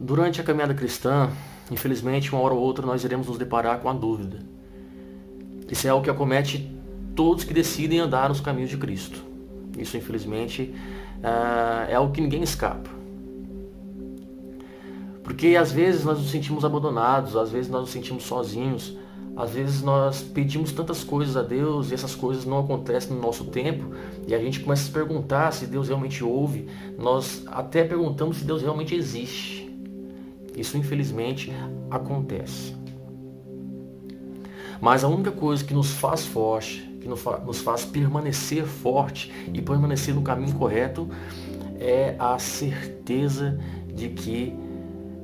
Durante a caminhada cristã, infelizmente, uma hora ou outra nós iremos nos deparar com a dúvida. Isso é o que acomete todos que decidem andar nos caminhos de Cristo. Isso, infelizmente, é algo que ninguém escapa. Porque às vezes nós nos sentimos abandonados, às vezes nós nos sentimos sozinhos, às vezes nós pedimos tantas coisas a Deus e essas coisas não acontecem no nosso tempo e a gente começa a se perguntar se Deus realmente ouve. Nós até perguntamos se Deus realmente existe. Isso infelizmente acontece. Mas a única coisa que nos faz forte, que nos faz permanecer forte e permanecer no caminho correto é a certeza de que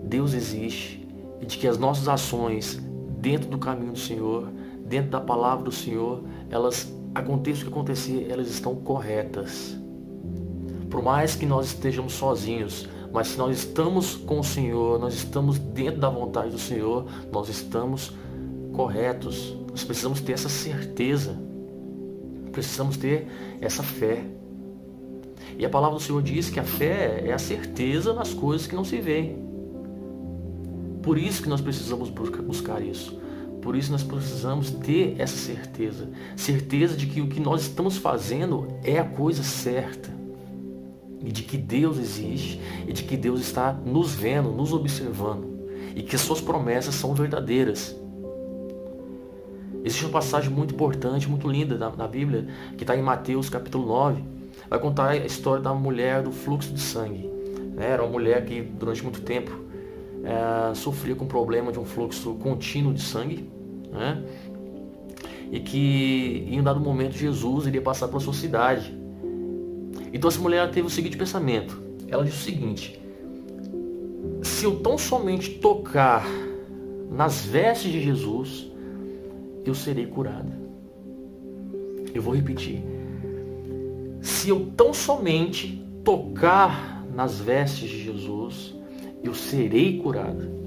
Deus existe e de que as nossas ações dentro do caminho do Senhor, dentro da palavra do Senhor, elas aconteça o que acontecer, elas estão corretas. Por mais que nós estejamos sozinhos, mas se nós estamos com o Senhor, nós estamos dentro da vontade do Senhor, nós estamos corretos. Nós precisamos ter essa certeza. Precisamos ter essa fé. E a palavra do Senhor diz que a fé é a certeza nas coisas que não se veem. Por isso que nós precisamos buscar isso. Por isso nós precisamos ter essa certeza. Certeza de que o que nós estamos fazendo é a coisa certa. E de que Deus existe. E de que Deus está nos vendo, nos observando. E que as suas promessas são verdadeiras. Existe uma passagem muito importante, muito linda na, na Bíblia, que está em Mateus capítulo 9. Vai contar a história da mulher do fluxo de sangue. Era uma mulher que durante muito tempo é, sofria com problema de um fluxo contínuo de sangue, né? e que em um dado momento Jesus iria passar pela sua cidade. Então essa mulher teve o seguinte pensamento: ela disse o seguinte, se eu tão somente tocar nas vestes de Jesus, eu serei curada. Eu vou repetir. Se eu tão somente tocar nas vestes de Jesus, eu serei curada.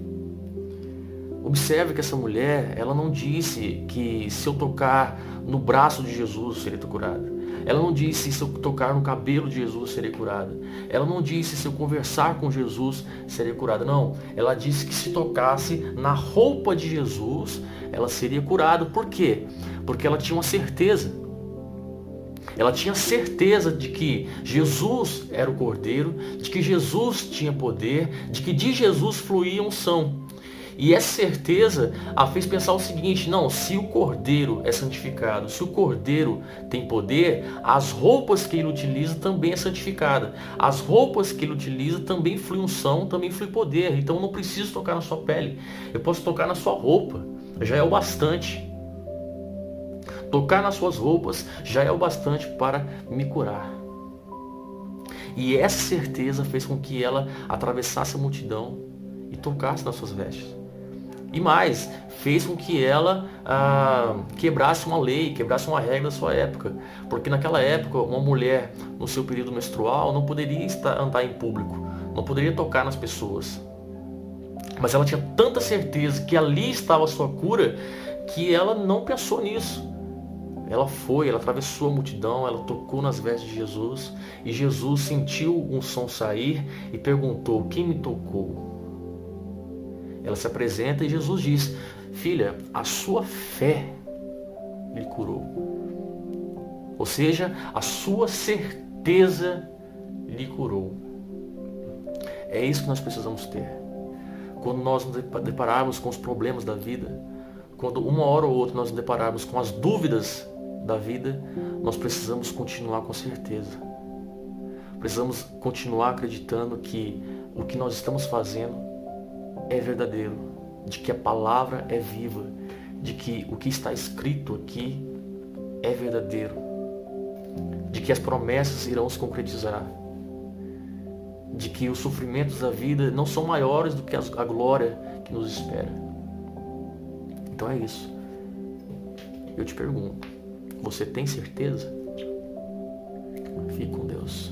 Observe que essa mulher, ela não disse que se eu tocar no braço de Jesus, serei curada. Ela não disse se eu tocar no cabelo de Jesus, serei curada. Ela não disse se eu conversar com Jesus, serei curada. Não. Ela disse que se tocasse na roupa de Jesus, ela seria curada. Por quê? Porque ela tinha uma certeza ela tinha certeza de que Jesus era o Cordeiro, de que Jesus tinha poder, de que de Jesus fluía unção. E essa certeza a fez pensar o seguinte: não, se o cordeiro é santificado, se o cordeiro tem poder, as roupas que ele utiliza também é santificada. As roupas que ele utiliza também flui unção, também flui poder. Então eu não preciso tocar na sua pele, eu posso tocar na sua roupa. Já é o bastante. Tocar nas suas roupas já é o bastante para me curar. E essa certeza fez com que ela atravessasse a multidão e tocasse nas suas vestes. E mais, fez com que ela ah, quebrasse uma lei, quebrasse uma regra da sua época. Porque naquela época, uma mulher no seu período menstrual não poderia estar, andar em público, não poderia tocar nas pessoas. Mas ela tinha tanta certeza que ali estava a sua cura que ela não pensou nisso. Ela foi, ela atravessou a multidão, ela tocou nas vestes de Jesus e Jesus sentiu um som sair e perguntou: Quem me tocou? Ela se apresenta e Jesus diz: Filha, a sua fé lhe curou. Ou seja, a sua certeza lhe curou. É isso que nós precisamos ter. Quando nós nos depararmos com os problemas da vida, quando uma hora ou outra nós nos depararmos com as dúvidas da vida, nós precisamos continuar com certeza. Precisamos continuar acreditando que o que nós estamos fazendo é verdadeiro, de que a palavra é viva, de que o que está escrito aqui é verdadeiro, de que as promessas irão se concretizar, de que os sofrimentos da vida não são maiores do que a glória que nos espera. Então é isso. Eu te pergunto, você tem certeza? Fique com Deus.